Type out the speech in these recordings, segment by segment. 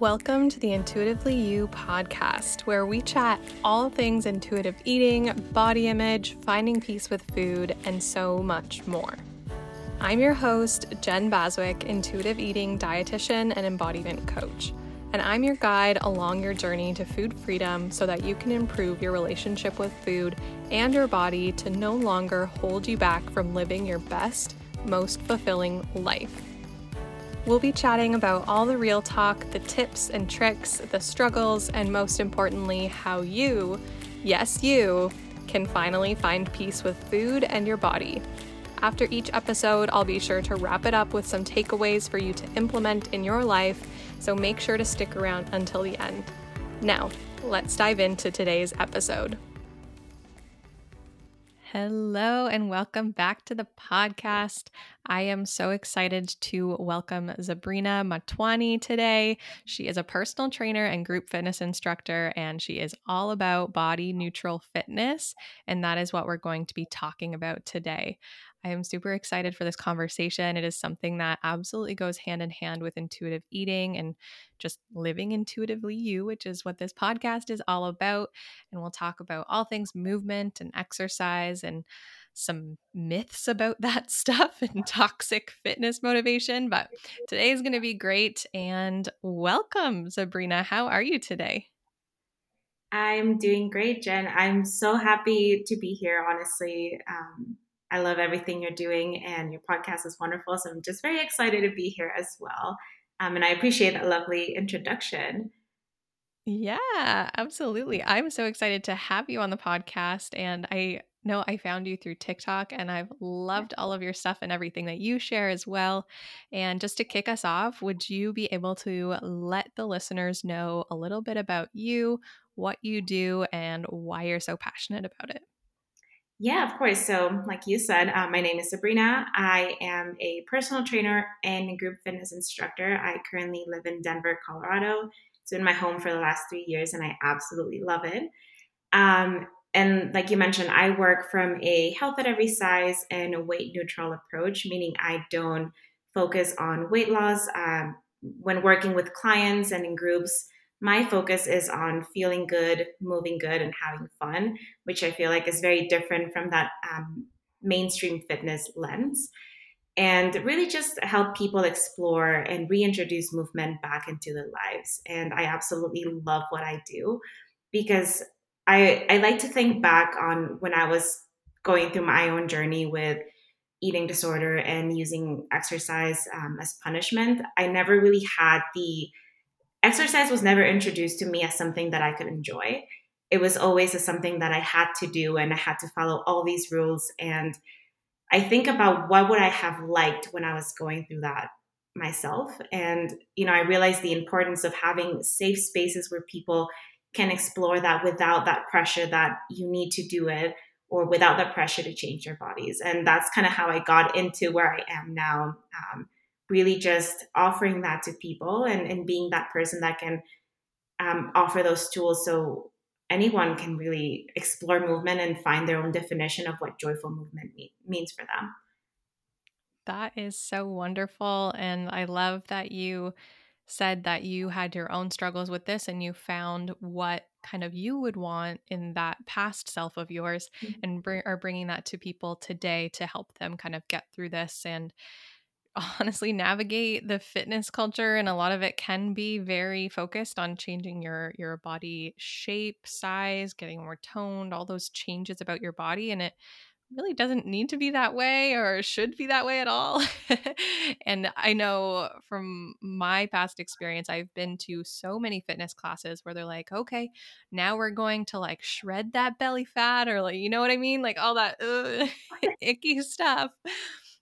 Welcome to the Intuitively You podcast, where we chat all things intuitive eating, body image, finding peace with food, and so much more. I'm your host, Jen Baswick, intuitive eating dietitian and embodiment coach, and I'm your guide along your journey to food freedom so that you can improve your relationship with food and your body to no longer hold you back from living your best, most fulfilling life. We'll be chatting about all the real talk, the tips and tricks, the struggles, and most importantly, how you, yes, you, can finally find peace with food and your body. After each episode, I'll be sure to wrap it up with some takeaways for you to implement in your life, so make sure to stick around until the end. Now, let's dive into today's episode. Hello, and welcome back to the podcast. I am so excited to welcome Sabrina Matwani today. She is a personal trainer and group fitness instructor, and she is all about body neutral fitness. And that is what we're going to be talking about today. I am super excited for this conversation. It is something that absolutely goes hand in hand with intuitive eating and just living intuitively you, which is what this podcast is all about. And we'll talk about all things movement and exercise and some myths about that stuff and toxic fitness motivation. But today is going to be great. And welcome, Sabrina. How are you today? I'm doing great, Jen. I'm so happy to be here, honestly. Um, I love everything you're doing, and your podcast is wonderful. So I'm just very excited to be here as well. Um, and I appreciate that lovely introduction. Yeah, absolutely. I'm so excited to have you on the podcast. And I know I found you through TikTok, and I've loved all of your stuff and everything that you share as well. And just to kick us off, would you be able to let the listeners know a little bit about you, what you do, and why you're so passionate about it? Yeah, of course. So, like you said, uh, my name is Sabrina. I am a personal trainer and group fitness instructor. I currently live in Denver, Colorado. It's been my home for the last three years, and I absolutely love it. Um, and like you mentioned, I work from a health at every size and a weight neutral approach, meaning I don't focus on weight loss. Um, when working with clients and in groups, my focus is on feeling good, moving good, and having fun, which I feel like is very different from that um, mainstream fitness lens. And really just help people explore and reintroduce movement back into their lives. And I absolutely love what I do because I, I like to think back on when I was going through my own journey with eating disorder and using exercise um, as punishment. I never really had the exercise was never introduced to me as something that I could enjoy. It was always as something that I had to do and I had to follow all these rules. And I think about what would I have liked when I was going through that myself. And, you know, I realized the importance of having safe spaces where people can explore that without that pressure that you need to do it or without the pressure to change their bodies. And that's kind of how I got into where I am now. Um, really just offering that to people and, and being that person that can um, offer those tools so anyone can really explore movement and find their own definition of what joyful movement mean, means for them. That is so wonderful. And I love that you said that you had your own struggles with this and you found what kind of you would want in that past self of yours mm-hmm. and bring, are bringing that to people today to help them kind of get through this and honestly navigate the fitness culture and a lot of it can be very focused on changing your your body shape size getting more toned all those changes about your body and it really doesn't need to be that way or should be that way at all. And i know from my past experience i've been to so many fitness classes where they're like okay now we're going to like shred that belly fat or like you know what i mean? Like all that uh, icky stuff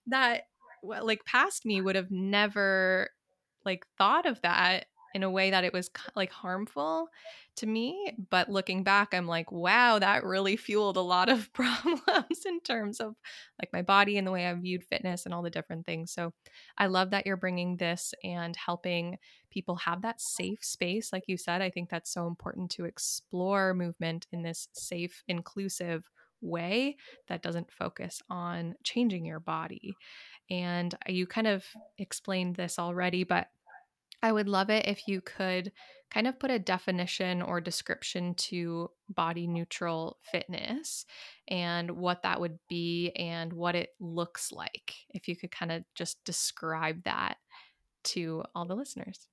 that like past me would have never like thought of that in a way that it was like harmful to me but looking back i'm like wow that really fueled a lot of problems in terms of like my body and the way i viewed fitness and all the different things. So i love that you're bringing this and helping people have that safe space like you said i think that's so important to explore movement in this safe inclusive way that doesn't focus on changing your body and uh, you kind of explained this already, but I would love it if you could kind of put a definition or description to body neutral fitness and what that would be and what it looks like. If you could kind of just describe that to all the listeners.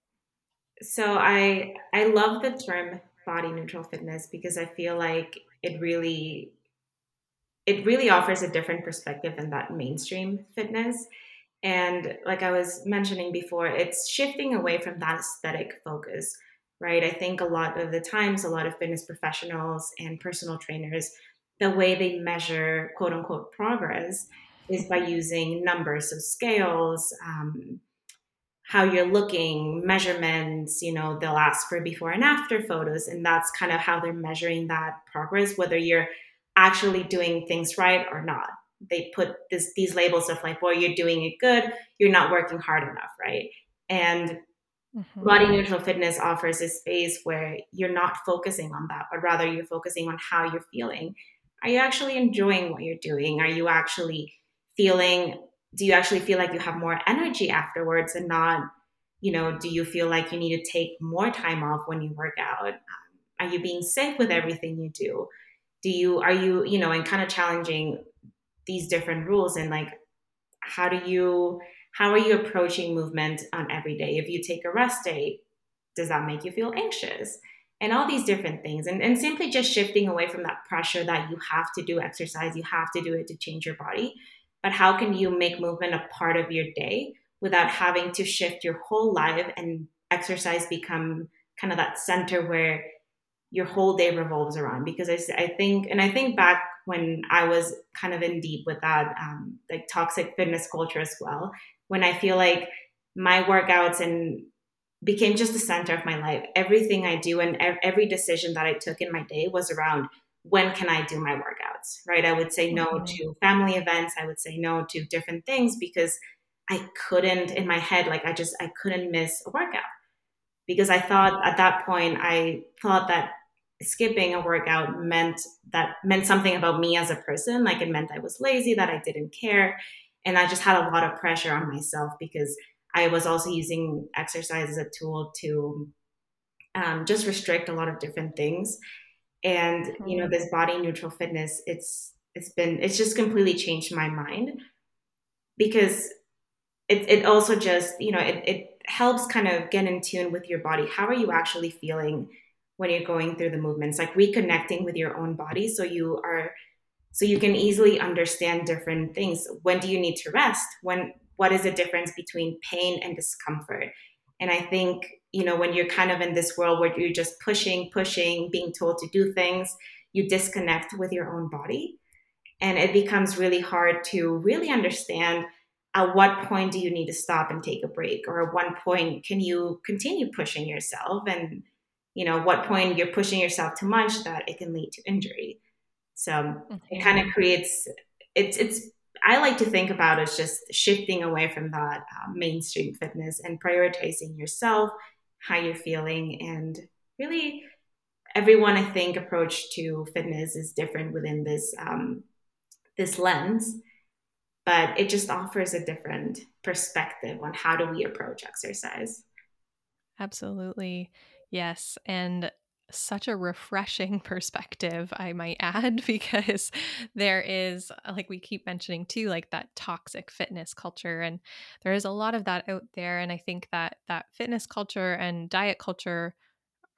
So I I love the term body neutral fitness because I feel like it really it really offers a different perspective than that mainstream fitness. And like I was mentioning before, it's shifting away from that aesthetic focus, right? I think a lot of the times, a lot of fitness professionals and personal trainers, the way they measure quote unquote progress is by using numbers, so scales, um, how you're looking, measurements, you know, they'll ask for before and after photos. And that's kind of how they're measuring that progress, whether you're actually doing things right or not they put this, these labels of like, boy, you're doing it good, you're not working hard enough, right? And mm-hmm. body neutral fitness offers a space where you're not focusing on that, but rather you're focusing on how you're feeling. Are you actually enjoying what you're doing? Are you actually feeling, do you actually feel like you have more energy afterwards and not, you know, do you feel like you need to take more time off when you work out? Are you being safe with everything you do? Do you, are you, you know, and kind of challenging these different rules and like how do you how are you approaching movement on every day? If you take a rest day does that make you feel anxious? And all these different things. And, and simply just shifting away from that pressure that you have to do exercise you have to do it to change your body. But how can you make movement a part of your day without having to shift your whole life and exercise become kind of that center where your whole day revolves around because I, I think and i think back when I was kind of in deep with that um, like toxic fitness culture as well. When I feel like my workouts and became just the center of my life. Everything I do and every decision that I took in my day was around when can I do my workouts, right? I would say no mm-hmm. to family events. I would say no to different things because I couldn't, in my head, like I just, I couldn't miss a workout because I thought at that point, I thought that skipping a workout meant that meant something about me as a person like it meant i was lazy that i didn't care and i just had a lot of pressure on myself because i was also using exercise as a tool to um, just restrict a lot of different things and you know mm-hmm. this body neutral fitness it's it's been it's just completely changed my mind because it, it also just you know it, it helps kind of get in tune with your body. How are you actually feeling when you're going through the movements? Like reconnecting with your own body so you are so you can easily understand different things. When do you need to rest? When what is the difference between pain and discomfort? And i think you know when you're kind of in this world where you're just pushing pushing being told to do things you disconnect with your own body. And it becomes really hard to really understand at what point do you need to stop and take a break? Or at what point can you continue pushing yourself? And you know what point you're pushing yourself too much that it can lead to injury. So okay. it kind of creates it's it's i like to think about as just shifting away from that uh, mainstream fitness and prioritizing yourself how you're feeling and really everyone i think approach to fitness is different within this um, this lens but it just offers a different perspective on how do we approach exercise absolutely Yes. And such a refreshing perspective, I might add, because there is, like we keep mentioning too, like that toxic fitness culture. And there is a lot of that out there. And I think that that fitness culture and diet culture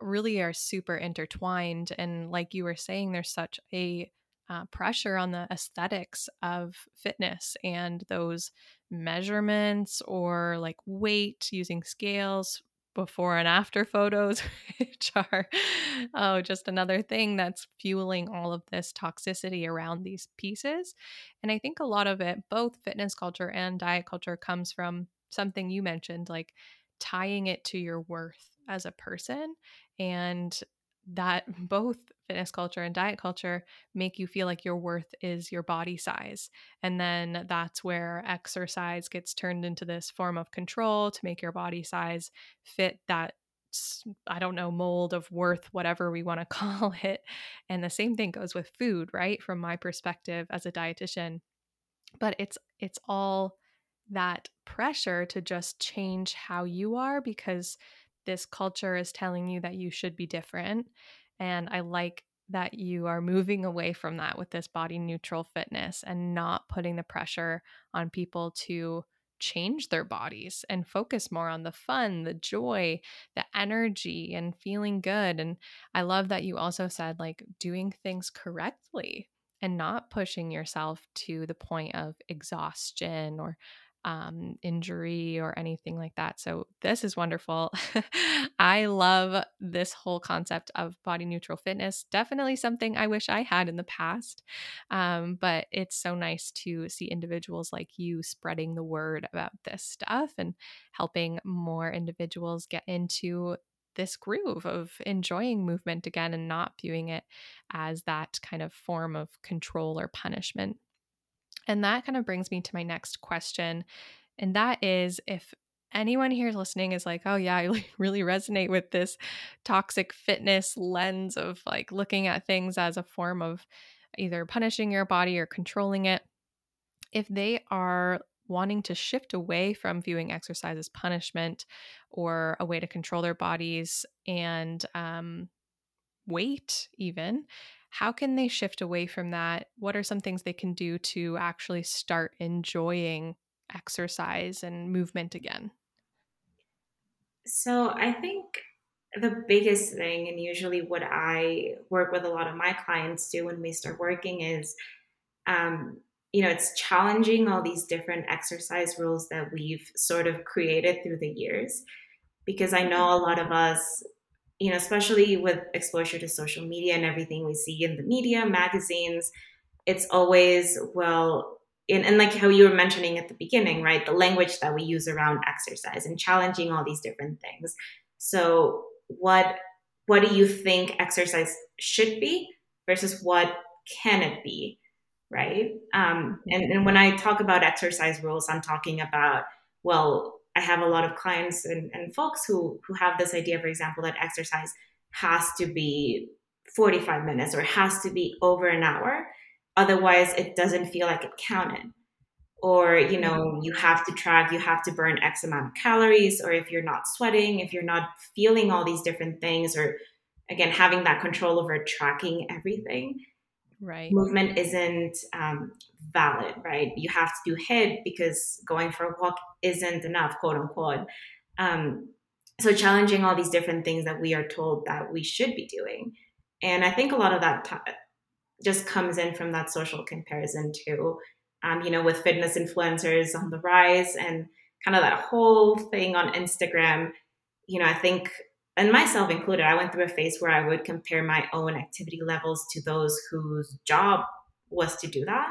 really are super intertwined. And like you were saying, there's such a uh, pressure on the aesthetics of fitness and those measurements or like weight using scales before and after photos, which are oh, just another thing that's fueling all of this toxicity around these pieces. And I think a lot of it, both fitness culture and diet culture, comes from something you mentioned, like tying it to your worth as a person and that both fitness culture and diet culture make you feel like your worth is your body size. And then that's where exercise gets turned into this form of control to make your body size fit that I don't know, mold of worth, whatever we want to call it. And the same thing goes with food, right? From my perspective as a dietitian. But it's it's all that pressure to just change how you are because this culture is telling you that you should be different. And I like that you are moving away from that with this body neutral fitness and not putting the pressure on people to change their bodies and focus more on the fun, the joy, the energy, and feeling good. And I love that you also said like doing things correctly and not pushing yourself to the point of exhaustion or um, injury or anything like that. So, this is wonderful. I love this whole concept of body neutral fitness. Definitely something I wish I had in the past. Um, but it's so nice to see individuals like you spreading the word about this stuff and helping more individuals get into this groove of enjoying movement again and not viewing it as that kind of form of control or punishment. And that kind of brings me to my next question. And that is if anyone here listening is like, oh, yeah, I really resonate with this toxic fitness lens of like looking at things as a form of either punishing your body or controlling it. If they are wanting to shift away from viewing exercise as punishment or a way to control their bodies and um, weight, even, how can they shift away from that? What are some things they can do to actually start enjoying exercise and movement again? So, I think the biggest thing, and usually what I work with a lot of my clients do when we start working, is um, you know, it's challenging all these different exercise rules that we've sort of created through the years. Because I know a lot of us you know, especially with exposure to social media and everything we see in the media, magazines, it's always, well, and, and like how you were mentioning at the beginning, right? The language that we use around exercise and challenging all these different things. So what what do you think exercise should be versus what can it be? Right. Um, and, and when I talk about exercise rules, I'm talking about, well, I have a lot of clients and, and folks who who have this idea, for example, that exercise has to be 45 minutes or has to be over an hour. Otherwise, it doesn't feel like it counted. Or, you know, mm-hmm. you have to track, you have to burn X amount of calories, or if you're not sweating, if you're not feeling all these different things, or again, having that control over tracking everything, right. movement isn't um, valid right? You have to do HIIT because going for a walk isn't enough quote unquote. Um, so challenging all these different things that we are told that we should be doing. And i think a lot of that t- just comes in from that social comparison too. Um, you know with fitness influencers on the rise and kind of that whole thing on instagram you know i think and myself included, I went through a phase where I would compare my own activity levels to those whose job was to do that.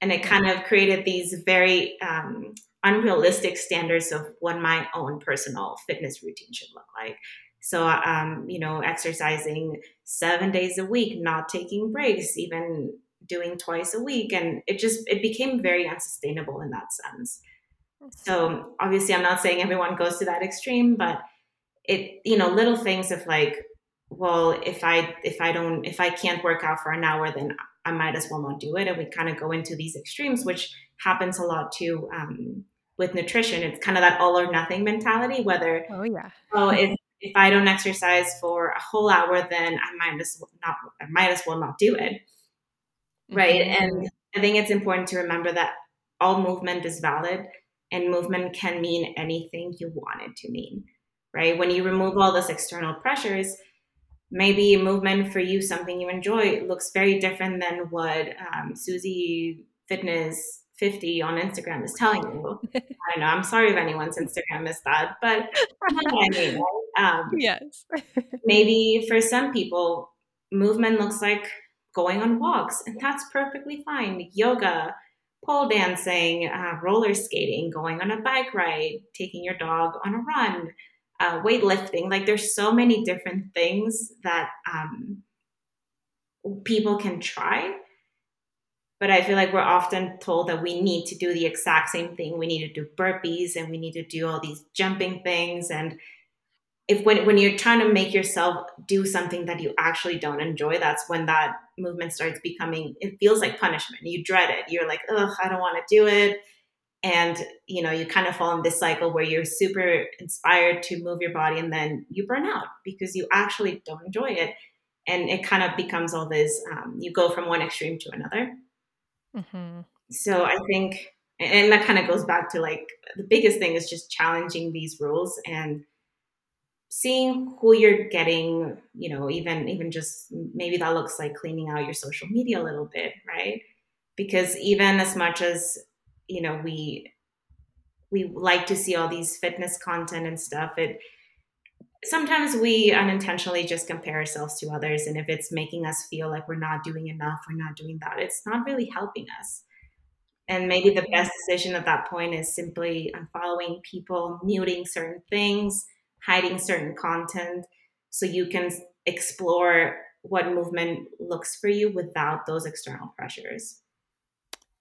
And it kind of created these very um, unrealistic standards of what my own personal fitness routine should look like. So, um, you know, exercising seven days a week, not taking breaks, even doing twice a week. And it just, it became very unsustainable in that sense. So obviously, I'm not saying everyone goes to that extreme, but it you know little things of like well if i if i don't if i can't work out for an hour then i might as well not do it. And we kind of go into these extremes which happens a lot too um, with nutrition. It's kind of that all or nothing mentality whether oh yeah. oh if, if i don't exercise for a whole hour then i might as well not i might as well not do it. Right? Mm-hmm. and i think it's important to remember that all movement is valid and movement can mean anything you want it to mean right? When you remove all those external pressures, maybe movement for you, something you enjoy, looks very different than what um, Susie Fitness 50 on Instagram is telling you. I don't know. I'm sorry if anyone's Instagram is that, but I mean, um, yes. maybe for some people, movement looks like going on walks, and that's perfectly fine. Yoga, pole dancing, uh, roller skating, going on a bike ride, taking your dog on a run, uh, weightlifting. Like there's so many different things that um, people can try. But I feel like we're often told that we need to do the exact same thing. We need to do burpees and we need to do all these jumping things. And if when, when you're trying to make yourself do something that you actually don't enjoy, that's when that movement starts becoming, it feels like punishment. You dread it. You're like, ugh, I don't want to do it and you know you kind of fall in this cycle where you're super inspired to move your body and then you burn out because you actually don't enjoy it. And it kind of becomes all this um, you go from one extreme to another. Mm-hmm. so i think and that kind of goes back to like the biggest thing is just challenging these rules and seeing who you're getting you know even even just maybe that looks like cleaning out your social media a little bit right? Because even as much as you know we we like to see all these fitness content and stuff it sometimes we unintentionally just compare ourselves to others and if it's making us feel like we're not doing enough we're not doing that it's not really helping us. And maybe the best decision at that point is simply unfollowing people muting certain things hiding certain content so you can explore what movement looks for you without those external pressures.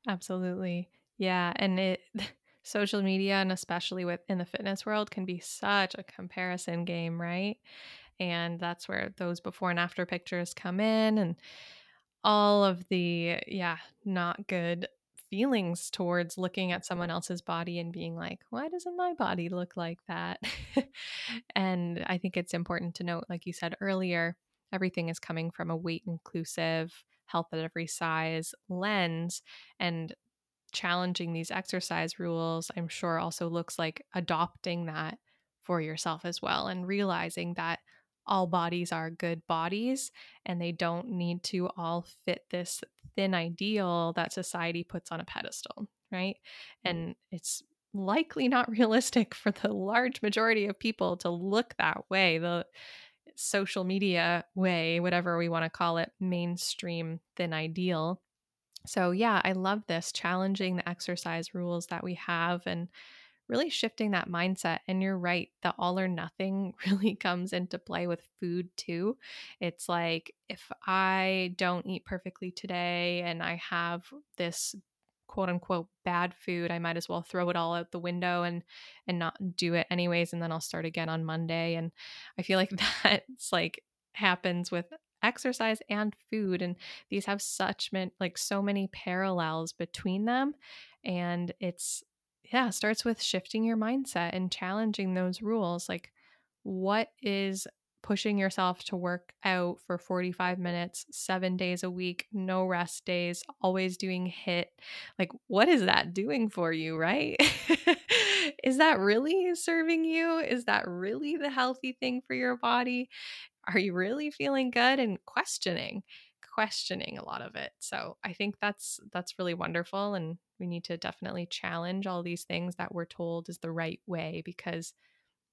Absolutely yeah and it social media and especially with in the fitness world can be such a comparison game, right? And that's where those before and after pictures come in and all of the yeah, not good feelings towards looking at someone else's body and being like, why doesn't my body look like that? and I think it's important to note, like you said earlier, everything is coming from a weight inclusive, health at every size lens. And challenging these exercise rules, I'm sure also looks like adopting that for yourself as well and realizing that all bodies are good bodies and they don't need to all fit this thin ideal that society puts on a pedestal, right? Mm. And it's likely not realistic for the large majority of people to look that way. The social media way, whatever we want to call it, mainstream thin ideal so, yeah, I love this challenging the exercise rules that we have and really shifting that mindset. And you're right, the all or nothing really comes into play with food too. It's like if I don't eat perfectly today and I have this quote unquote bad food i might as well throw it all out the window and and not do it anyways and then i'll start again on monday and i feel like that's like happens with exercise and food and these have such man- like so many parallels between them and it's yeah starts with shifting your mindset and challenging those rules like what is pushing yourself to work out for 45 minutes, seven days a week, no rest days, always doing HIIT. Like, what is that doing for you, right? is that really serving you? Is that really the healthy thing for your body? Are you really feeling good and questioning questioning a lot of it? So i think that's that's really wonderful and we need to definitely challenge all these things that we're told is the right way because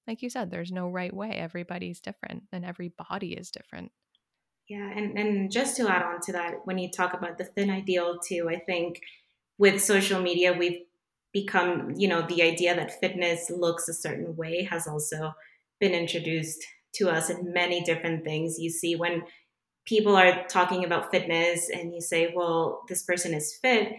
like you said there's no right way. Everybody's different and every body is different. Yeah and and just to add on to that when you talk about the thin ideal too i think with social media we've become you know the idea that fitness looks a certain way has also been introduced to us in many different things. You see when people are talking about fitness and you say, well, this person is fit,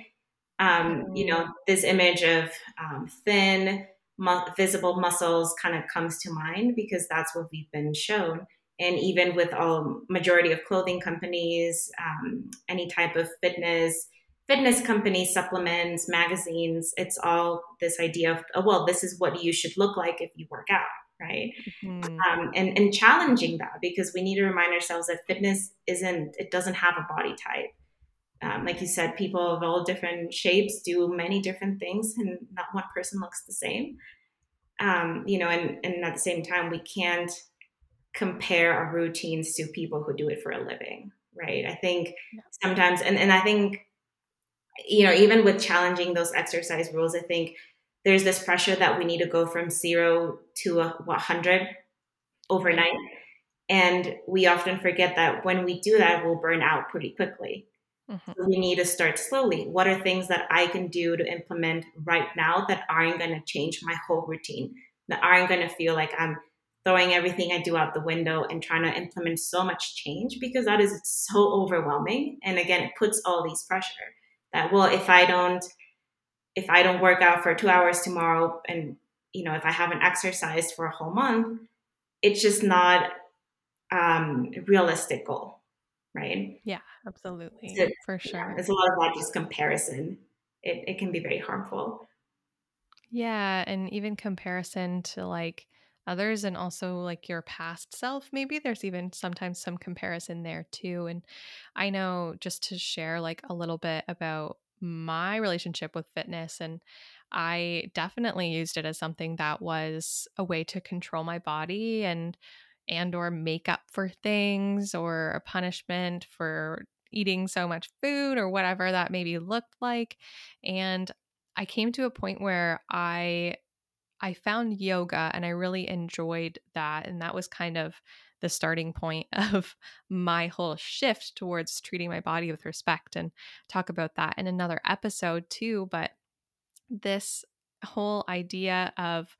um, you know, this image of um, thin, mu- visible muscles kind of comes to mind because that's what we've been shown. And even with all majority of clothing companies, um, any type of fitness, fitness companies, supplements, magazines, it's all this idea of, oh, well, this is what you should look like if you work out right? Mm-hmm. um, and and challenging that because we need to remind ourselves that fitness isn't it doesn't have a body type. Um, like you said people of all different shapes do many different things and not one person looks the same. Um, you know and, and at the same time we can't compare our routines to people who do it for a living right? I think sometimes and, and i think you know even with challenging those exercise rules i think there's this pressure that we need to go from zero to a 100 overnight. And we often forget that when we do that, we'll burn out pretty quickly. Mm-hmm. So we need to start slowly. What are things that I can do to implement right now that aren't going to change my whole routine, that aren't going to feel like I'm throwing everything I do out the window and trying to implement so much change because that is so overwhelming. And again, it puts all these pressure that, well, if I don't if I don't work out for two hours tomorrow and you know if I haven't exercised for a whole month, it's just not um realistic goal, right? Yeah, absolutely. So, for sure. Yeah, there's a lot of that just comparison. It, it can be very harmful. Yeah, and even comparison to like others and also like your past self, maybe there's even sometimes some comparison there too. And I know just to share like a little bit about my relationship with fitness and I definitely used it as something that was a way to control my body and and or make up for things or a punishment for eating so much food or whatever that maybe looked like. And I came to a point where I I found yoga and I really enjoyed that and that was kind of the starting point of my whole shift towards treating my body with respect and talk about that in another episode too but this whole idea of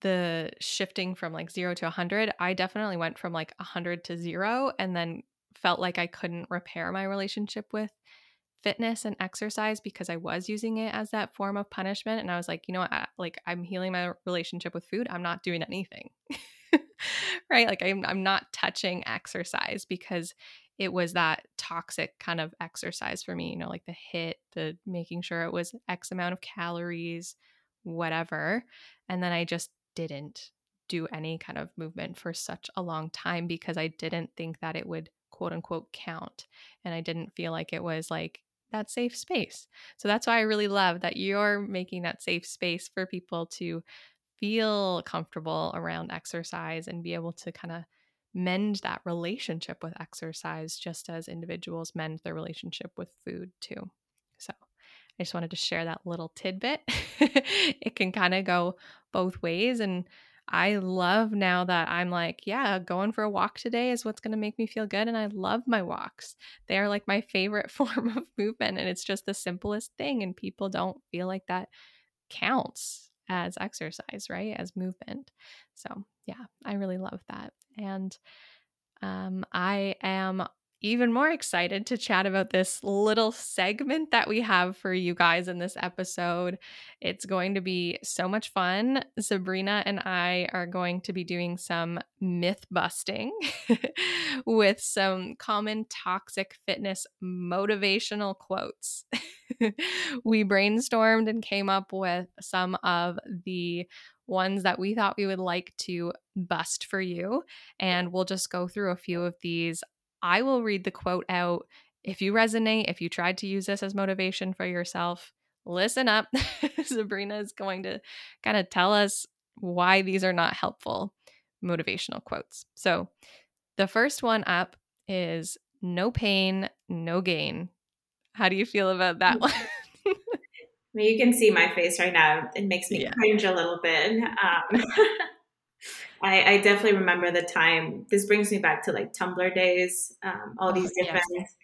the shifting from like 0 to 100 I definitely went from like 100 to 0 and then felt like I couldn't repair my relationship with fitness and exercise because I was using it as that form of punishment. And I was like, you know what? Like, I'm healing my relationship with food. I'm not doing anything. right? Like, I'm, I'm not touching exercise because it was that toxic kind of exercise for me, you know, like the HIIT, the making sure it was X amount of calories, whatever. And then I just didn't do any kind of movement for such a long time because I didn't think that it would quote unquote count. And I didn't feel like it was like that safe space. So that's why I really love that you're making that safe space for people to feel comfortable around exercise and be able to kind of mend that relationship with exercise just as individuals mend their relationship with food too. So I just wanted to share that little tidbit. it can kind of go both ways and I love now that I'm like, yeah, going for a walk today is what's going to make me feel good. And I love my walks. They are like my favorite form of movement. And it's just the simplest thing. And people don't feel like that counts as exercise, right? As movement. So, yeah, I really love that. And um, I am even more excited to chat about this little segment that we have for you guys in this episode. It's going to be so much fun. Sabrina and I are going to be doing some myth busting with some common toxic fitness motivational quotes. we brainstormed and came up with some of the ones that we thought we would like to bust for you. And we'll just go through a few of these I will read the quote out. If you resonate, if you tried to use this as motivation for yourself, listen up. Sabrina is going to kind of tell us why these are not helpful motivational quotes. So, the first one up is no pain, no gain. How do you feel about that one? I mean, you can see my face right now. It makes me yeah. cringe a little bit. Um, I, I, definitely remember the time. This brings me back to like Tumblr days. Um, all oh, these different yes.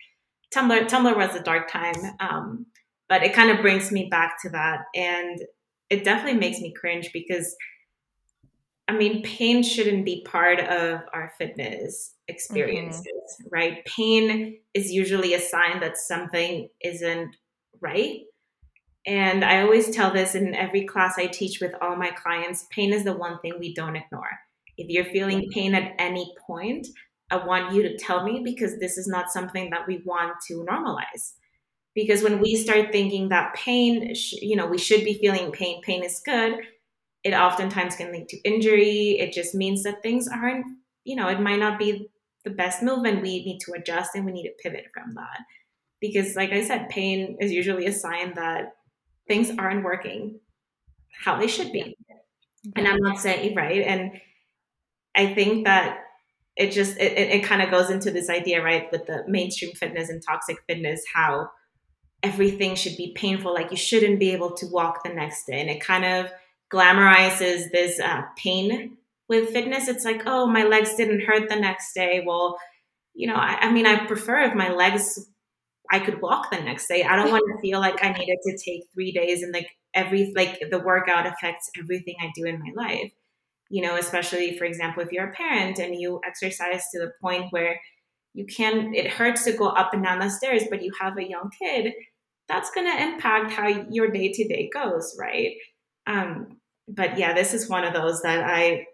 Tumblr. Tumblr was a dark time, um, but it kind of brings me back to that, and it definitely makes me cringe because, I mean, pain shouldn't be part of our fitness experiences, mm-hmm. right? Pain is usually a sign that something isn't right. And I always tell this in every class I teach with all my clients pain is the one thing we don't ignore. If you're feeling pain at any point, I want you to tell me because this is not something that we want to normalize. Because when we start thinking that pain, you know, we should be feeling pain, pain is good, it oftentimes can lead to injury. It just means that things aren't, you know, it might not be the best move and we need to adjust and we need to pivot from that. Because, like I said, pain is usually a sign that things aren't working how they should be. And I'm not saying, right? And I think that it just it, it, kind of goes into this idea right with the mainstream fitness and toxic fitness how everything should be painful like you shouldn't be able to walk the next day and it kind of glamorizes this uh, pain with fitness it's like oh my legs didn't hurt the next day well you know I, I mean i prefer if my legs i could walk the next day i don't want to feel like i needed to take three days and like every like the workout affects everything i do in my life you know, especially for example, if you're a parent and you exercise to the point where you can, it hurts to go up and down the stairs, but you have a young kid, that's going to impact how your day to day goes, right? Um, but yeah, this is one of those that I,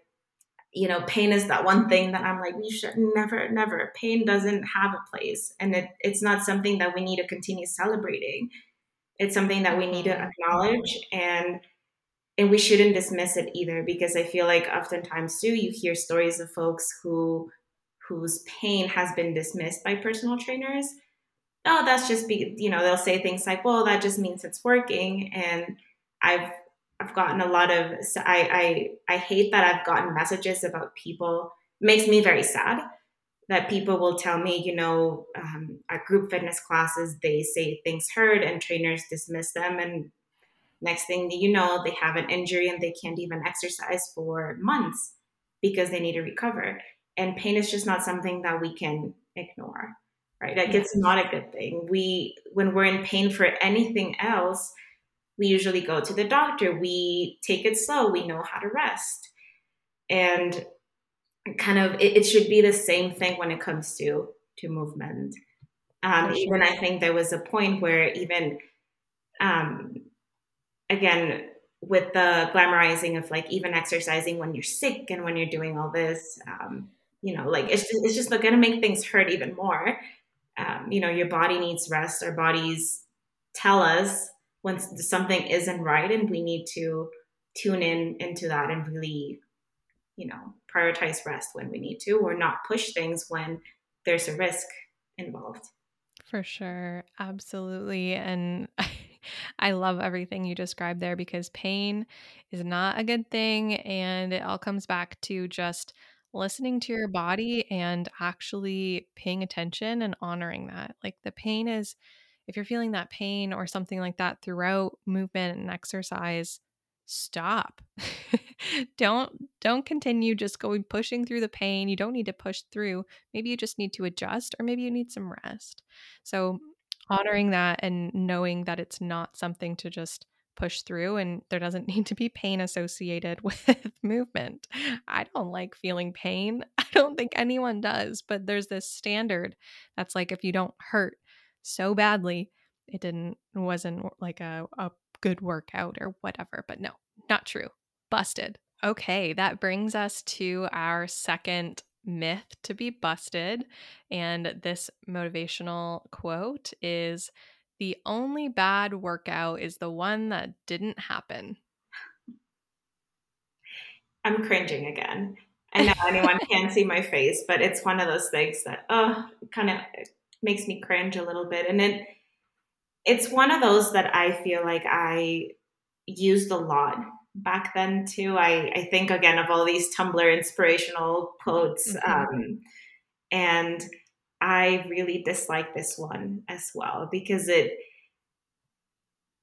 you know, pain is that one thing that I'm like, we should never, never. Pain doesn't have a place, and it, it's not something that we need to continue celebrating. It's something that we need to acknowledge and and we shouldn't dismiss it either because I feel like oftentimes too you hear stories of folks who whose pain has been dismissed by personal trainers. Oh, that's just be you know, they'll say things like, well, that just means it's working. And I've I've gotten a lot of I I, I hate that I've gotten messages about people makes me very sad that people will tell me, you know, um, at group fitness classes, they say things hurt and trainers dismiss them. And next thing you know, they have an injury and they can't even exercise for months because they need to recover. And pain is just not something that we can ignore, right? Like it's not a good thing. We, when we're in pain for anything else, we usually go to the doctor. We take it slow. We know how to rest. And kind of it, it, should be the same thing when it comes to to movement um, even i think there was a point where even um, again with the glamorizing of like even exercising when you're sick and when you're doing all this um, you know like it's just, it's just going to make things hurt even more um, you know your body needs rest our bodies tell us when something isn't right and we need to tune in into that and really you know prioritize rest when we need to or not push things when there's a risk involved. For sure. Absolutely. And I love everything you described there because pain is not a good thing. And it all comes back to just listening to your body and actually paying attention and honoring that. Like the pain is if you're feeling that pain or something like that throughout movement and exercise stop. Don't don't continue just going pushing through the pain. You don't need to push through. Maybe you just need to adjust or maybe you need some rest. So honoring that and knowing that it's not something to just push through and there doesn't need to be pain associated with movement. I don't like feeling pain. I don't think anyone does but there's this standard that's like if you don't hurt so badly it didn't wasn't like a, a good workout or whatever. But no, not true. Busted. Okay, that brings us to our second myth to be busted. And this motivational quote is The only bad workout is the one that didn't happen. I'm cringing again. I know anyone can't see my face, but it's one of those things that, oh, kind of makes me cringe a little bit. And it, it's one of those that I feel like I used a lot back then too. I, I think again of all these Tumblr inspirational quotes. Mm-hmm. Um, and I really dislike this one as well because it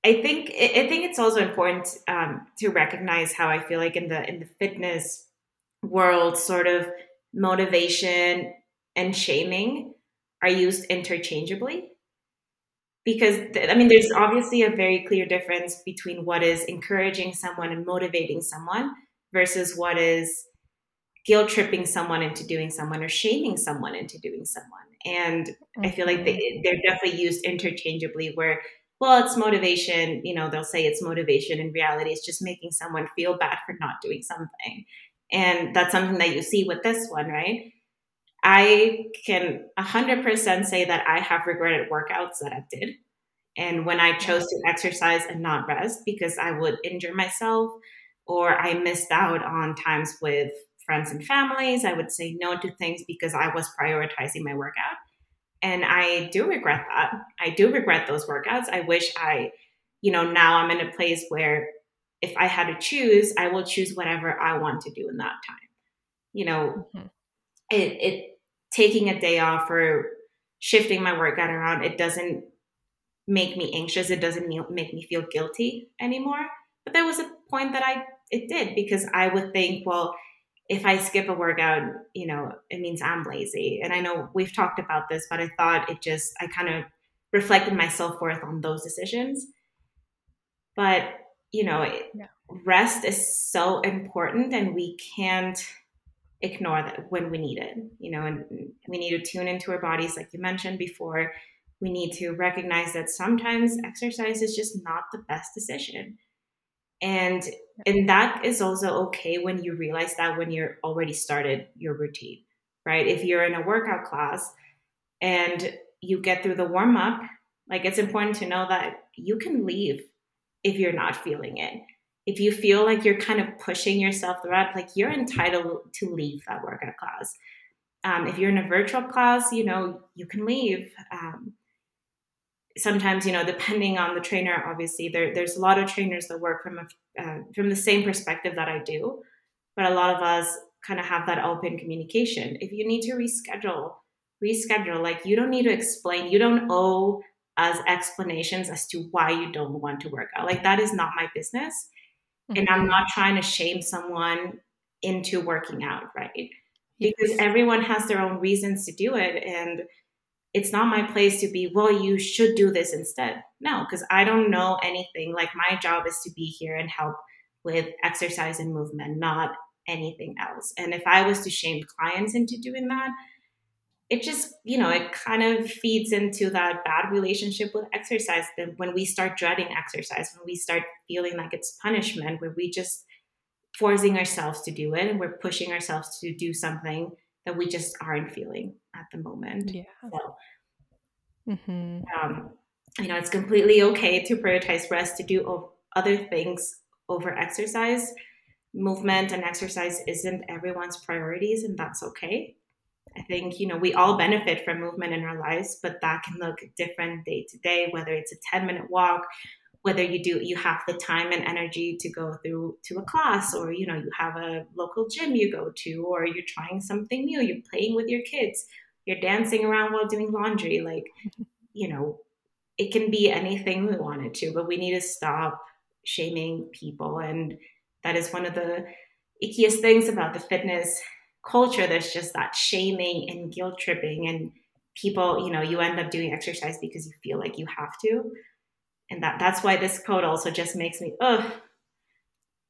I think I think it's also important um, to recognize how I feel like in the in the fitness world, sort of motivation and shaming are used interchangeably because i mean there's obviously a very clear difference between what is encouraging someone and motivating someone versus what is guilt tripping someone into doing someone or shaming someone into doing someone and mm-hmm. i feel like they, mm-hmm. they're definitely used interchangeably where well it's motivation you know they'll say it's motivation in reality it's just making someone feel bad for not doing something and that's something that you see with this one right I can 100% say that I have regretted workouts that I did. And when I chose to exercise and not rest because I would injure myself or I missed out on times with friends and families, I would say no to things because I was prioritizing my workout. And I do regret that. I do regret those workouts. I wish I, you know, now I'm in a place where if I had to choose, I will choose whatever I want to do in that time. You know, mm-hmm it, it taking a day off or shifting my workout around, it doesn't make me anxious. It doesn't make me feel guilty anymore. But there was a point that I it did because I would think, well, if I skip a workout, you know, it means I'm lazy. And I know we've talked about this, but I thought it just I kind of reflected my self worth on those decisions. But you know, rest is so important, and we can't ignore that when we need it you know and we need to tune into our bodies like you mentioned before. We need to recognize that sometimes exercise is just not the best decision. And and that is also okay when you realize that when you're already started your routine right? If you're in a workout class and you get through the warm up like it's important to know that you can leave if you're not feeling it if you feel like you're kind of pushing yourself throughout, like you're entitled to leave that workout class. Um, if you're in a virtual class, you know, you can leave. Um, sometimes, you know, depending on the trainer, obviously, there, there's a lot of trainers that work from a, uh, from the same perspective that I do, but a lot of us kind of have that open communication. If you need to reschedule, reschedule. Like you don't need to explain. You don't owe us explanations as to why you don't want to work out. Like that is not my business, mm-hmm. and I'm not trying to shame someone into working out, right? because everyone has their own reasons to do it and it's not my place to be well you should do this instead no because i don't know anything like my job is to be here and help with exercise and movement not anything else and if i was to shame clients into doing that it just you know it kind of feeds into that bad relationship with exercise that when we start dreading exercise when we start feeling like it's punishment where we just forcing ourselves to do it and we're pushing ourselves to do something that we just aren't feeling at the moment. Yeah. So, mm-hmm. um, you know, it's completely okay to prioritize rest to do other things over exercise. Movement and exercise isn't everyone's priorities, and that's okay. I think, you know, we all benefit from movement in our lives, but that can look different day to day, whether it's a 10 minute walk whether you do you have the time and energy to go through to a class or you know you have a local gym you go to or you're trying something new you're playing with your kids you're dancing around while doing laundry like you know it can be anything we want it to but we need to stop shaming people and that is one of the ickiest things about the fitness culture there's just that shaming and guilt tripping and people you know you end up doing exercise because you feel like you have to. And that that's why this quote also just makes me oh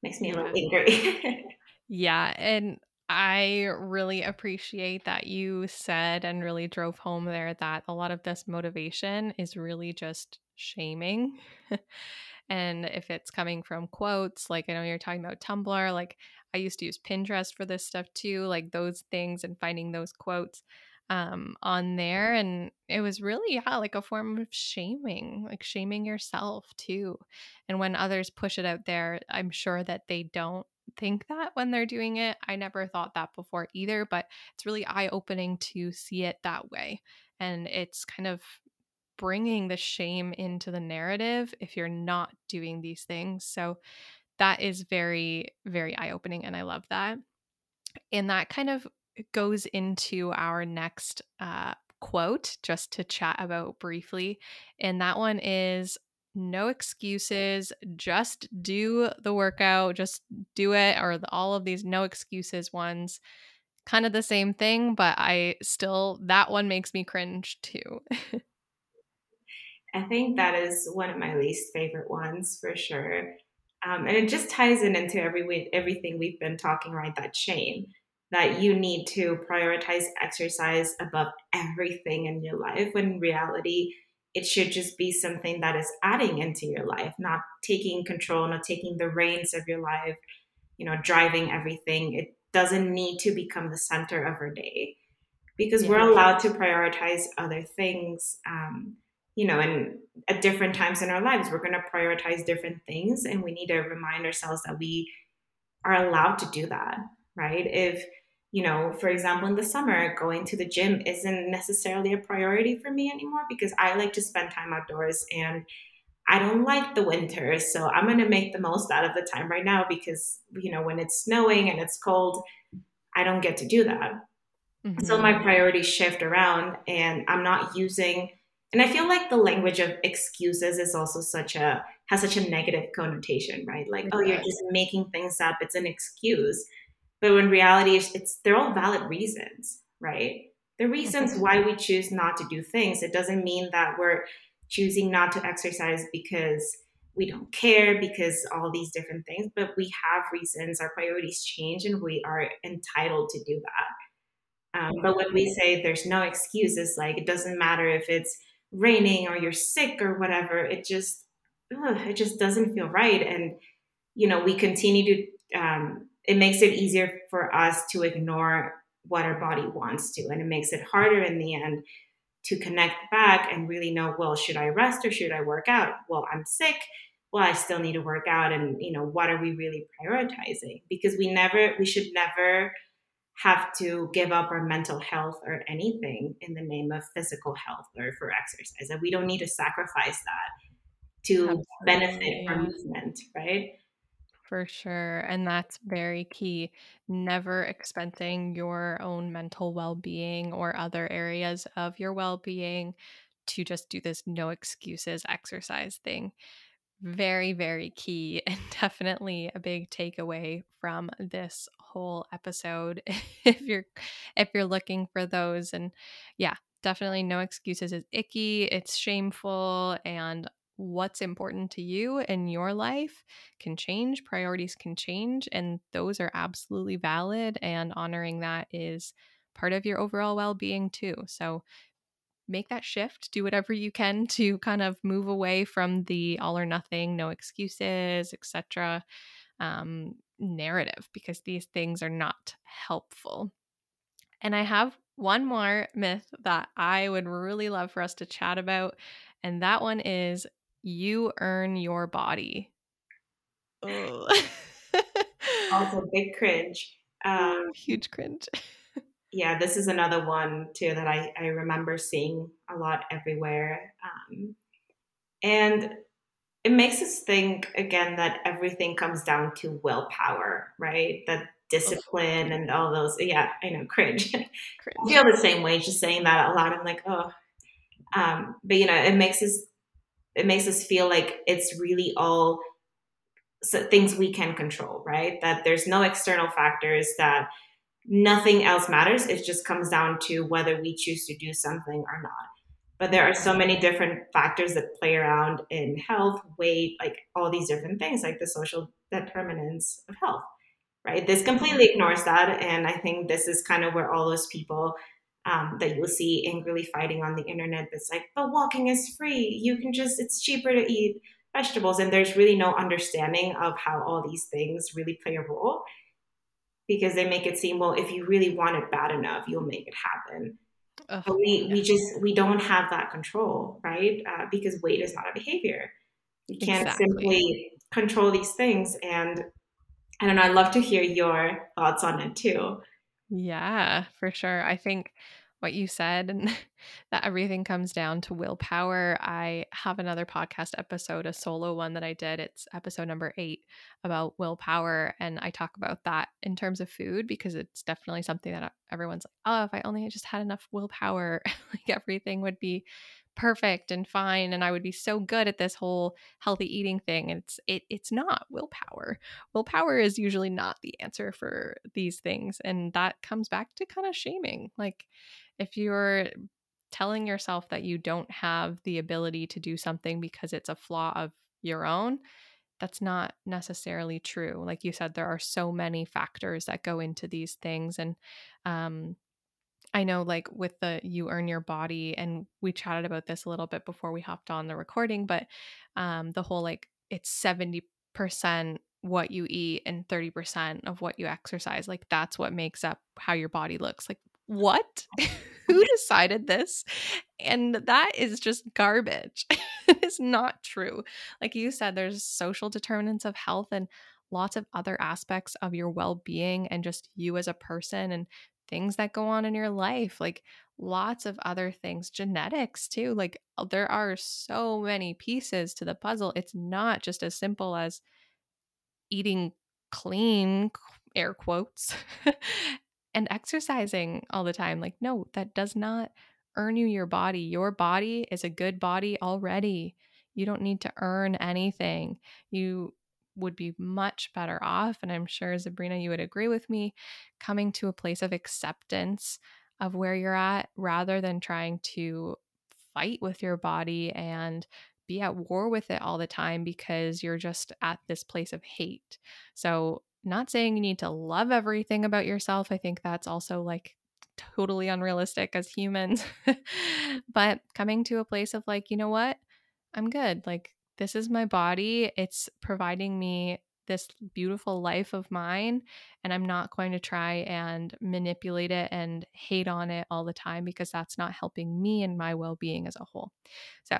makes me a little angry. Yeah and i really appreciate that you said and really drove home there that a lot of this motivation is really just shaming. And if it's coming from quotes like i know you're talking about tumblr like i used to use pinterest for this stuff too like those things and finding those quotes um, on there. And it was really, yeah, like a form of shaming, like shaming yourself too. And when others push it out there, I'm sure that they don't think that when they're doing it. I never thought that before either, but it's really eye opening to see it that way. And it's kind of bringing the shame into the narrative if you're not doing these things. So that is very, very eye opening. And I love that. And that kind of goes into our next uh, quote just to chat about briefly. And that one is no excuses, just do the workout, just do it, or the, all of these no excuses ones. Kind of the same thing, but I still, that one makes me cringe too. I think that is one of my least favorite ones for sure. Um, and it just ties in into every everything we've been talking right that shame that you need to prioritize exercise above everything in your life when in reality it should just be something that is adding into your life not taking control not taking the reins of your life you know driving everything it doesn't need to become the center of our day because yeah. we're allowed to prioritize other things um, you know and at different times in our lives we're going to prioritize different things and we need to remind ourselves that we are allowed to do that right if you know, for example, in the summer, going to the gym isn't necessarily a priority for me anymore because I like to spend time outdoors and I don't like the winter. So I'm going to make the most out of the time right now because, you know, when it's snowing and it's cold, I don't get to do that. Mm-hmm. So my priorities shift around and I'm not using, and I feel like the language of excuses is also such a, has such a negative connotation, right? Like, oh, you're just making things up. It's an excuse but when reality is it's they're all valid reasons, right? The reasons why we choose not to do things. It doesn't mean that we're choosing not to exercise because we don't care because all these different things, but we have reasons, our priorities change, and we are entitled to do that. Um, but when we say there's no excuses, like it doesn't matter if it's raining or you're sick or whatever, it just ugh, it just doesn't feel right. And you know, we continue to um, it makes it easier for us to ignore what our body wants to. And it makes it harder in the end to connect back and really know well, should I rest or should I work out? Well, I'm sick. well, I still need to work out and, you know, what are we really prioritizing? Because we never, we should never have to give up our mental health or anything in the name of physical health or for exercise. That we don't need to sacrifice that to Absolutely, benefit from movement, right? For sure. And that's very key. Never expensing your own mental well being or other areas of your well being to just do this no excuses exercise thing very very key and definitely a big takeaway from this whole episode if you're if you're looking for those. And yeah definitely no excuses. Is icky it's shameful and what's important to you in your life can change priorities can change and those are absolutely valid and honoring that is part of your overall well-being too. So make that shift do whatever you can to kind of move away from the all or nothing no excuses etc um, narrative because these things are not helpful. And i have one more myth that i would really love for us to chat about and that one is you earn your body. Oh also big cringe. Um, huge cringe yeah, this is another one too that I, I remember seeing a lot everywhere. Um, and it makes us think again that everything comes down to willpower, right? That discipline and all those. Yeah, I know, cringe. cringe. I feel the same way just saying that a lot. I'm like, oh, um, but you know, it makes us it makes us feel like it's really all so things we can control, right? That there's no external factors that nothing else matters. It just comes down to whether we choose to do something or not. But there are so many different factors that play around in health, weight, like all these different things, like the social determinants of health, right? This completely ignores that. And I think this is kind of where all those people um, that you'll see angrily fighting on the internet that's like, but walking is free. You can just, it's cheaper to eat vegetables. And there's really no understanding of how all these things really play a role because they make it seem well if you really want it bad enough you'll make it happen. Ugh, but we yeah. we just we don't have that control right? Uh, because weight is not a behavior. You can't exactly. simply control these things. And i don't know i'd love to hear your thoughts on it too. Yeah for sure. I think what you said and that everything comes down to willpower. I have another podcast episode, a solo one that I did. It's episode number eight about willpower. And I talk about that in terms of food because it's definitely something that everyone's like, oh, if I only just had enough willpower, like everything would be perfect and fine and I would be so good at this whole healthy eating thing. It's it it's not willpower. Willpower is usually not the answer for these things and that comes back to kind of shaming. Like if you're telling yourself that you don't have the ability to do something because it's a flaw of your own, that's not necessarily true. Like you said, there are so many factors that go into these things. And um, I know, like with the you earn your body, and we chatted about this a little bit before we hopped on the recording, but um, the whole like it's 70% what you eat and 30% of what you exercise. Like that's what makes up how your body looks. Like, what? Who decided this? And that is just garbage. it is not true. Like you said, there's social determinants of health and lots of other aspects of your well being and just you as a person and things that go on in your life. Like lots of other things, genetics too. Like uh, there are so many pieces to the puzzle. It's not just as simple as eating clean, air quotes, and exercising all the time. Like, no, that does not earn you your body. Your body is a good body already. You don't need to earn anything. You would be much better off. And I'm sure, Sabrina, you would agree with me, coming to a place of acceptance of where you're at rather than trying to fight with your body and be at war with it all the time because you're just at this place of hate. So, not saying you need to love everything about yourself. I think that's also like totally unrealistic as humans. but coming to a place of like, you know what? I'm good. Like, this is my body. It's providing me this beautiful life of mine. And I'm not going to try and manipulate it and hate on it all the time because that's not helping me and my well being as a whole. So,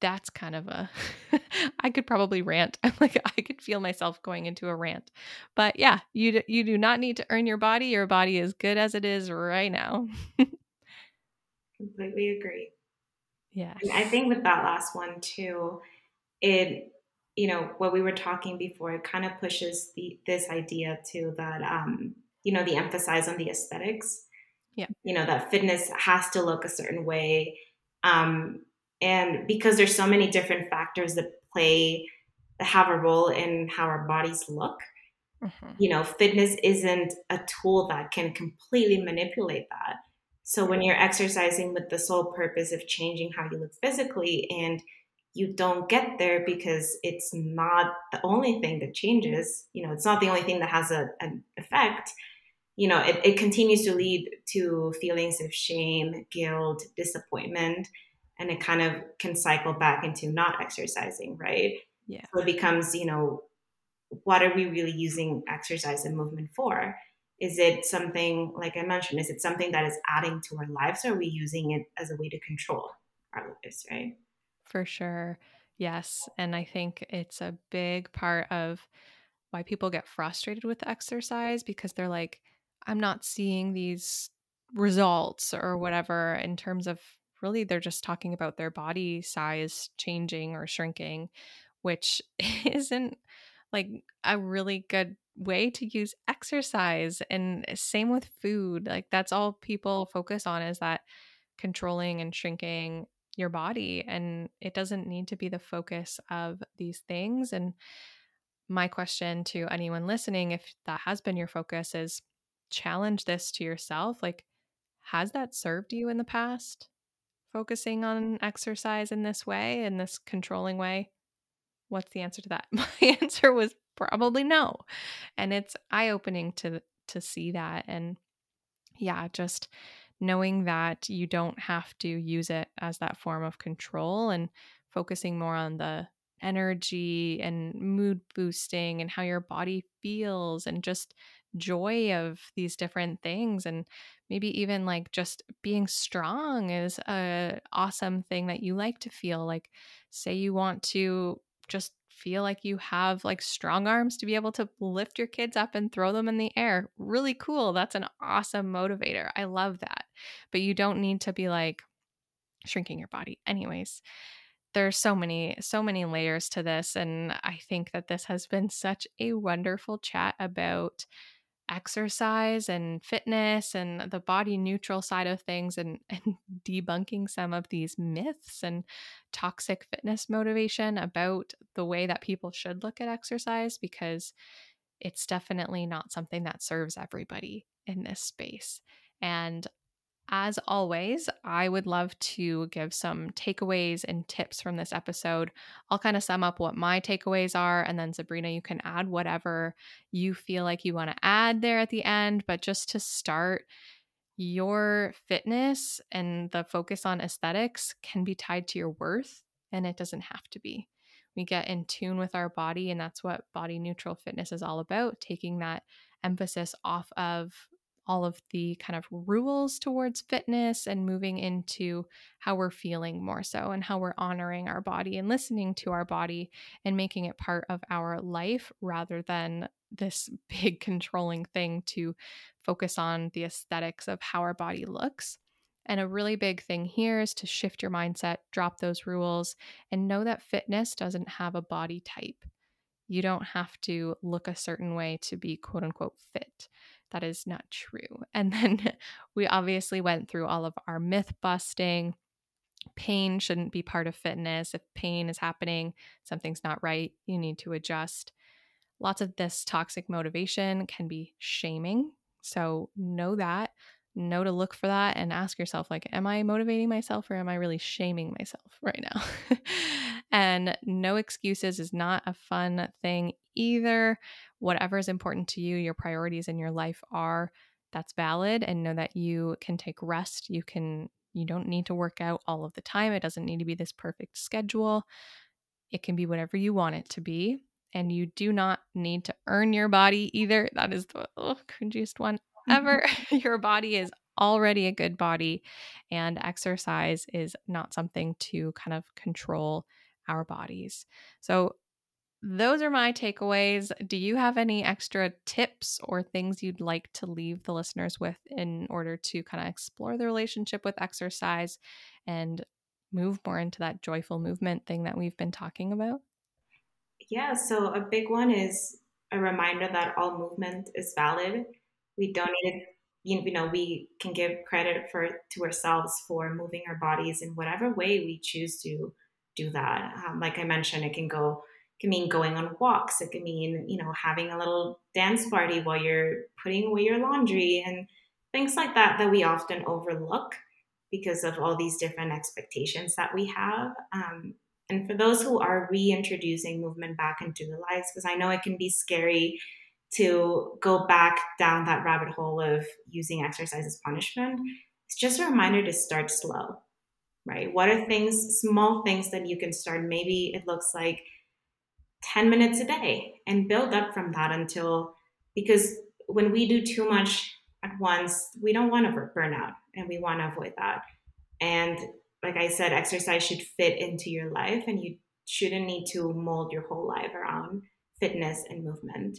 that's kind of a I could probably rant. I'm like I could feel myself going into a rant. But yeah, you d- you do not need to earn your body. Your body is good as it is right now. Completely agree. Yeah. And I think with that last one too, it you know what we were talking before it kind of pushes the this idea too that um you know the emphasis on the aesthetics yeah you know that fitness has to look a certain way um and because there's so many different factors that play that have a role in how our bodies look mm-hmm. you know fitness isn't a tool that can completely manipulate that so when you're exercising with the sole purpose of changing how you look physically and you don't get there because it's not the only thing that changes you know it's not the only thing that has a, an effect you know it, it continues to lead to feelings of shame guilt disappointment and it kind of can cycle back into not exercising right yeah so it becomes you know what are we really using exercise and movement for is it something like i mentioned is it something that is adding to our lives or are we using it as a way to control our lives right for sure. Yes. And I think it's a big part of why people get frustrated with exercise because they're like, I'm not seeing these results or whatever in terms of really they're just talking about their body size changing or shrinking, which isn't like a really good way to use exercise. And eh, same with food. Like that's all people focus on is that controlling and shrinking your body and it doesn't need to be the focus of these things and my question to anyone listening if that has been your focus is challenge this to yourself like has that served you in the past focusing on exercise in this way in this controlling way? What's the answer to that? My answer was probably no and it's eye opening to to see that and yeah just knowing that you don't have to use it as that form of control and focusing more on the energy and mood boosting and how your body feels and just joy of these different things and maybe even like just being strong is a awesome thing that you like to feel like say you want to just feel like you have like strong arms to be able to lift your kids up and throw them in the air. Really cool. That's an awesome motivator. I love that. But you don't need to be like shrinking your body. Anyways, there's so many so many layers to this and I think that this has been such a wonderful chat about exercise and fitness and the body neutral side of things and, and debunking some of these myths and toxic fitness motivation about the way that people should look at exercise because it's definitely not something that serves everybody in this space. And as always, I would love to give some takeaways and tips from this episode. I'll kind of sum up what my takeaways are, and then Sabrina, you can add whatever you feel like you want to add there at the end. But just to start, your fitness and the focus on aesthetics can be tied to your worth, and it doesn't have to be. We get in tune with our body, and that's what body neutral fitness is all about taking that emphasis off of all of the kind of rules towards fitness and moving into how we're feeling more so and how we're honoring our body and listening to our body and making it part of our life rather than this big controlling thing to focus on the aesthetics of how our body looks. And a really big thing here is to shift your mindset, drop those rules, and know that fitness doesn't have a body type. You don't have to look a certain way to be quote unquote fit that is not true. And then we obviously went through all of our myth busting. Pain shouldn't be part of fitness. If pain is happening, something's not right, you need to adjust. Lots of this toxic motivation can be shaming. So know that know to look for that and ask yourself like am i motivating myself or am i really shaming myself right now and no excuses is not a fun thing either whatever is important to you your priorities in your life are that's valid and know that you can take rest you can you don't need to work out all of the time it doesn't need to be this perfect schedule it can be whatever you want it to be and you do not need to earn your body either that is the oh, cringiest one mm-hmm. ever. Your body is already a good body, and exercise is not something to kind of control our bodies. So, those are my takeaways. Do you have any extra tips or things you'd like to leave the listeners with in order to kind of explore the relationship with exercise and move more into that joyful movement thing that we've been talking about? Yeah, so a big one is a reminder that all movement is valid. We don't need you know we can give credit for to ourselves for moving our bodies in whatever way we choose to do that. Um, like I mentioned, it can go can mean going on walks. It can mean, you know, having a little dance party while you're putting away your laundry and things like that that we often overlook because of all these different expectations that we have. Um, and for those who are reintroducing movement back into their lives, because I know it can be scary to go back down that rabbit hole of using exercise as punishment, it's just a reminder to start slow, right? What are things, small things that you can start? Maybe it looks like 10 minutes a day and build up from that until because when we do too much at once, we don't want to burn out and we want to avoid that. And like I said, exercise should fit into your life and you shouldn't need to mold your whole life around fitness and movement.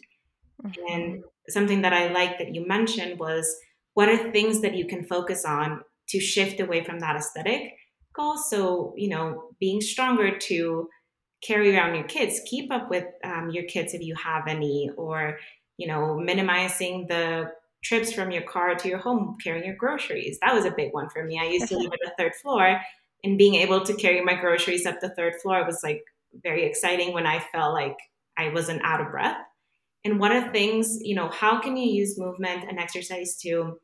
Mm-hmm. And something that I like that you mentioned was what are things that you can focus on to shift away from that aesthetic goal? So, you know, being stronger to carry around your kids. Keep up with um, your kids if you have any or you know minimizing the trips from your car to your home carrying your groceries. That was a big one for me. I used to live on the third floor and being able to carry my groceries up the third floor was like very exciting when i felt like i wasn't out of breath. And what are things you know how can you use movement and exercise to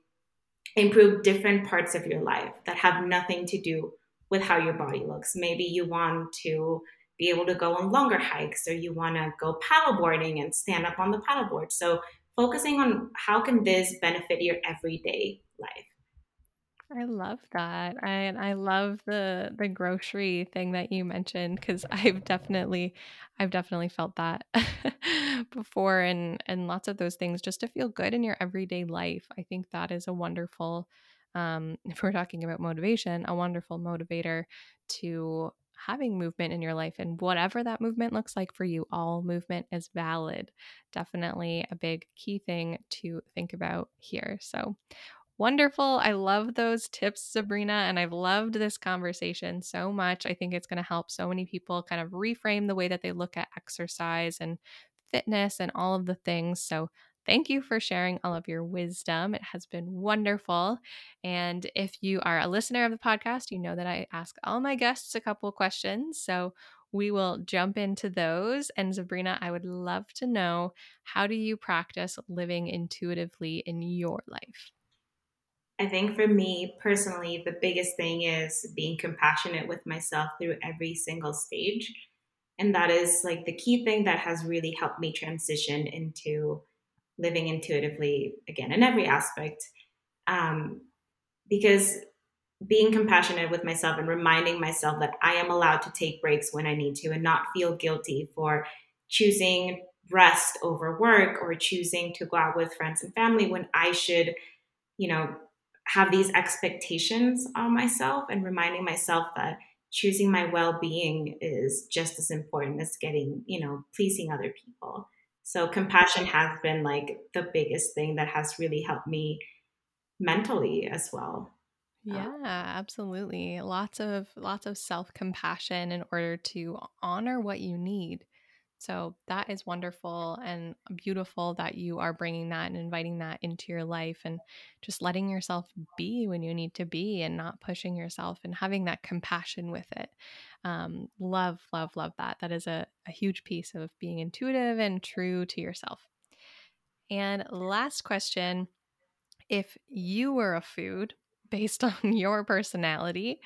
improve different parts of your life that have nothing to do with how your body looks? Maybe you want to be able to go on longer hikes or you want to go paddleboarding and stand up on the paddleboard. So focusing on how can this benefit your everyday life. I love that. And I love the the grocery thing that you mentioned cuz I've definitely I've definitely felt that before and and lots of those things just to feel good in your everyday life. I think that is a wonderful um if we're talking about motivation, a wonderful motivator to having movement in your life and whatever that movement looks like for you, all movement is valid. Definitely a big key thing to think about here. So, wonderful. I love those tips, Sabrina, and I've loved this conversation so much. I think it's going to help so many people kind of reframe the way that they look at exercise and fitness and all of the things. So, Thank you for sharing all of your wisdom. It has been wonderful. And if you are a listener of the podcast, you know that I ask all my guests a couple questions. So we will jump into those. And Sabrina, I would love to know how do you practice living intuitively in your life? I think for me personally, the biggest thing is being compassionate with myself through every single stage. And that is like the key thing that has really helped me transition into living intuitively again in every aspect. Um, because being compassionate with myself and reminding myself that I am allowed to take breaks when I need to and not feel guilty for choosing rest over work or choosing to go out with friends and family when I should, you know, have these expectations on myself and reminding myself that choosing my well-being is just as important as getting, you know, pleasing other people. So compassion has been like the biggest thing that has really helped me mentally as well. Yeah, um, absolutely. Lots of lots of self-compassion in order to honor what you need. So that is wonderful and beautiful that you are bringing that and inviting that into your life and just letting yourself be when you need to be and not pushing yourself and having that compassion with it um, love, love, love that. That is a, a huge piece of being intuitive and true to yourself. And last question if you were a food based on your personality,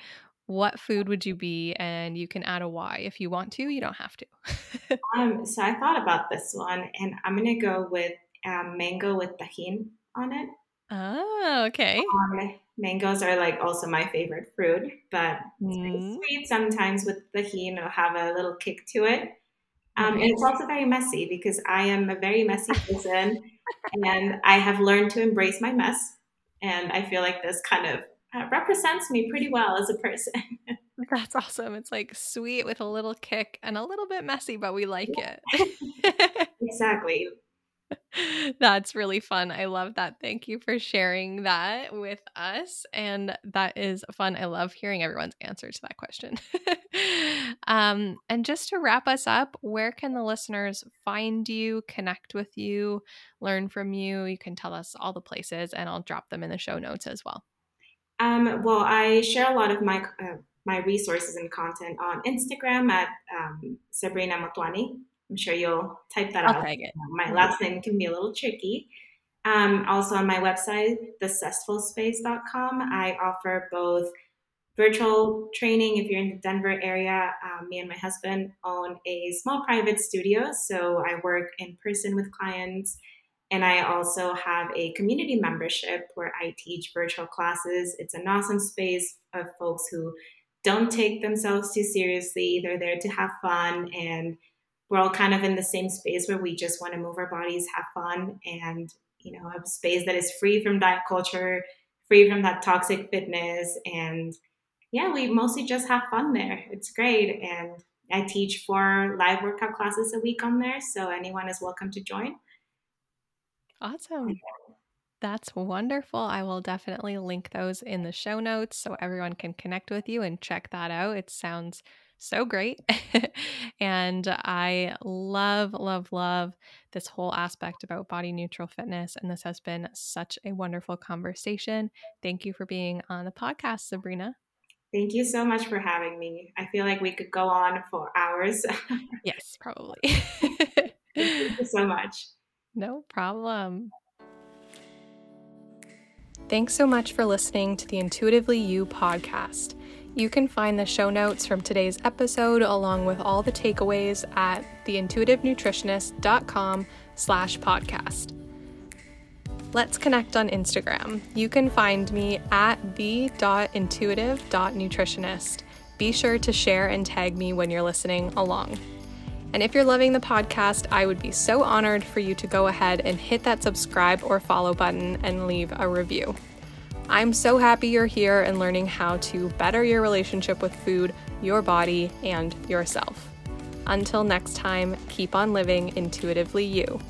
what food would you be? And you can add a why if you want to, you don't have to. um, so I thought about this one and I'm going to go with um, mango with Tajín on it. Oh, okay. Um, mangoes are like also my favorite fruit, but mm. sweet. Sometimes with Tajín, it'll have a little kick to it. Um, and it's also very messy because I am a very messy person and I have learned to embrace my mess And I feel like this kind of uh, represents me pretty well as a person. That's awesome. It's like sweet with a little kick and a little bit messy, but we like yeah. it. exactly. That's really fun. I love that. Thank you for sharing that with us. And that is fun. I love hearing everyone's answer to that question. um, and just to wrap us up, where can the listeners find you, connect with you, learn from you? You can tell us all the places, and I'll drop them in the show notes as well. Um, well, I share a lot of my uh, my resources and content on Instagram at um, Sabrina Motwani. I'm sure you'll type that out. My last name can be a little tricky. Um, also on my website, thecessfulspace.com, I offer both virtual training. If you're in the Denver area, um, me and my husband own a small private studio. So I work in person with clients. And I also have a community membership where I teach virtual classes. It's an awesome space of folks who don't take themselves too seriously. They're there to have fun and we're all kind of in the same space where we just want to move our bodies, have fun, and you know, a space that is free from diet culture, free from that toxic fitness, and yeah, we mostly just have fun there. It's great, and I teach four live workout classes a week on there, so anyone is welcome to join. Awesome. That's wonderful. I will definitely link those in the show notes so everyone can connect with you and check that out. It sounds so great. and I love, love, love this whole aspect about body neutral fitness. And this has been such a wonderful conversation. Thank you for being on the podcast, Sabrina. Thank you so much for having me. I feel like we could go on for hours. yes, probably. Thank you so much. No problem. Thanks so much for listening to the Intuitively You podcast. You can find the show notes from today's episode along with all the takeaways at theintuitivenutritionist.com slash podcast. Let's connect on Instagram. You can find me at the.intuitive.nutritionist. Be sure to share and tag me when you're listening along. And if you're loving the podcast, I would be so honored for you to go ahead and hit that subscribe or follow button and leave a review. I'm so happy you're here and learning how to better your relationship with food, your body, and yourself. Until next time, keep on living intuitively you.